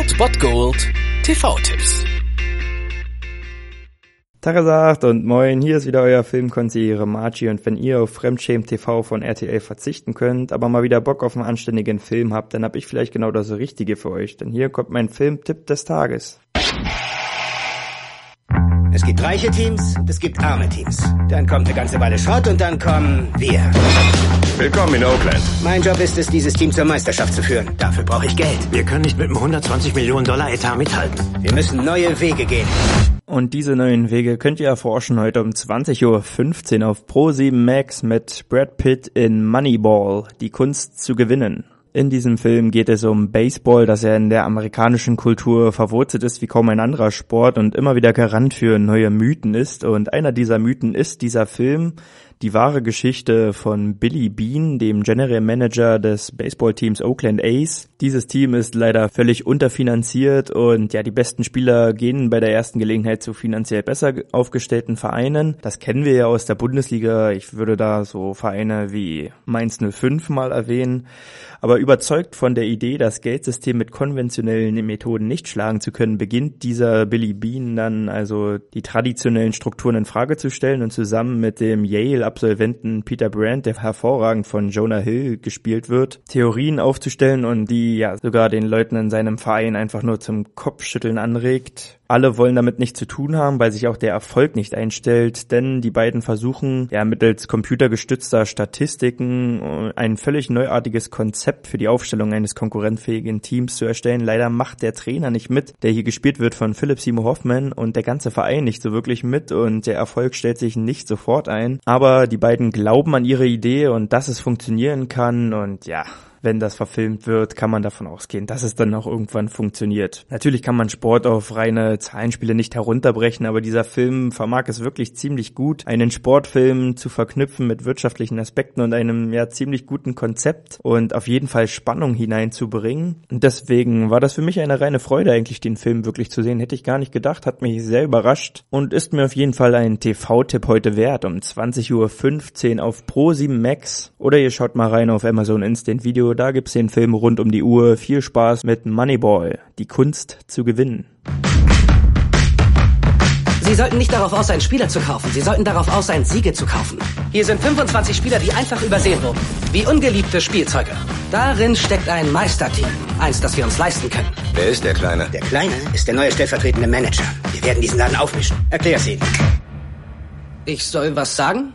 Old TV-Tipps. Tagesacht und moin, hier ist wieder euer Filmkonsigliere Margie und wenn ihr auf Fremdschämen TV von RTL verzichten könnt, aber mal wieder Bock auf einen anständigen Film habt, dann hab ich vielleicht genau das Richtige für euch, denn hier kommt mein Filmtipp des Tages. Es gibt reiche Teams und es gibt arme Teams. Dann kommt eine ganze Weile Schrott und dann kommen wir. Willkommen in Oakland. Mein Job ist es, dieses Team zur Meisterschaft zu führen. Dafür brauche ich Geld. Wir können nicht mit einem 120 Millionen Dollar Etat mithalten. Wir müssen neue Wege gehen. Und diese neuen Wege könnt ihr erforschen heute um 20.15 Uhr auf Pro7 Max mit Brad Pitt in Moneyball, die Kunst zu gewinnen. In diesem Film geht es um Baseball, das ja in der amerikanischen Kultur verwurzelt ist wie kaum ein anderer Sport und immer wieder Garant für neue Mythen ist. Und einer dieser Mythen ist dieser Film, die wahre Geschichte von Billy Bean, dem General Manager des Baseballteams Oakland A's. Dieses Team ist leider völlig unterfinanziert und ja, die besten Spieler gehen bei der ersten Gelegenheit zu finanziell besser aufgestellten Vereinen. Das kennen wir ja aus der Bundesliga. Ich würde da so Vereine wie Mainz 05 mal erwähnen. Aber überzeugt von der Idee, das Geldsystem mit konventionellen Methoden nicht schlagen zu können, beginnt dieser Billy Bean dann also die traditionellen Strukturen in Frage zu stellen und zusammen mit dem Yale Absolventen Peter Brandt, der hervorragend von Jonah Hill gespielt wird, Theorien aufzustellen und die ja sogar den Leuten in seinem Verein einfach nur zum Kopfschütteln anregt. Alle wollen damit nichts zu tun haben, weil sich auch der Erfolg nicht einstellt, denn die beiden versuchen ja mittels computergestützter Statistiken äh, ein völlig neuartiges Konzept für die Aufstellung eines konkurrenzfähigen Teams zu erstellen. Leider macht der Trainer nicht mit, der hier gespielt wird von Philip Seymour Hoffman und der ganze Verein nicht so wirklich mit und der Erfolg stellt sich nicht sofort ein. Aber die beiden glauben an ihre Idee und dass es funktionieren kann und ja, wenn das verfilmt wird, kann man davon ausgehen, dass es dann auch irgendwann funktioniert. Natürlich kann man Sport auf reine Zahlenspiele nicht herunterbrechen, aber dieser Film vermag es wirklich ziemlich gut, einen Sportfilm zu verknüpfen mit wirtschaftlichen Aspekten und einem ja ziemlich guten Konzept und auf jeden Fall Spannung hineinzubringen. Und deswegen war das für mich eine reine Freude, eigentlich den Film wirklich zu sehen. Hätte ich gar nicht gedacht, hat mich sehr überrascht und ist mir auf jeden Fall ein TV-Tipp heute wert um 20.15 Uhr auf Pro7 Max oder ihr schaut mal rein auf Amazon Instant Video da gibt's den Film rund um die Uhr. Viel Spaß mit Moneyball, die Kunst zu gewinnen. Sie sollten nicht darauf aus sein, Spieler zu kaufen. Sie sollten darauf aus sein, Siege zu kaufen. Hier sind 25 Spieler, die einfach übersehen wurden. Wie ungeliebte Spielzeuge. Darin steckt ein Meisterteam. Eins, das wir uns leisten können. Wer ist der Kleine? Der Kleine ist der neue stellvertretende Manager. Wir werden diesen Laden aufmischen. Erklär's ihnen. Ich soll was sagen?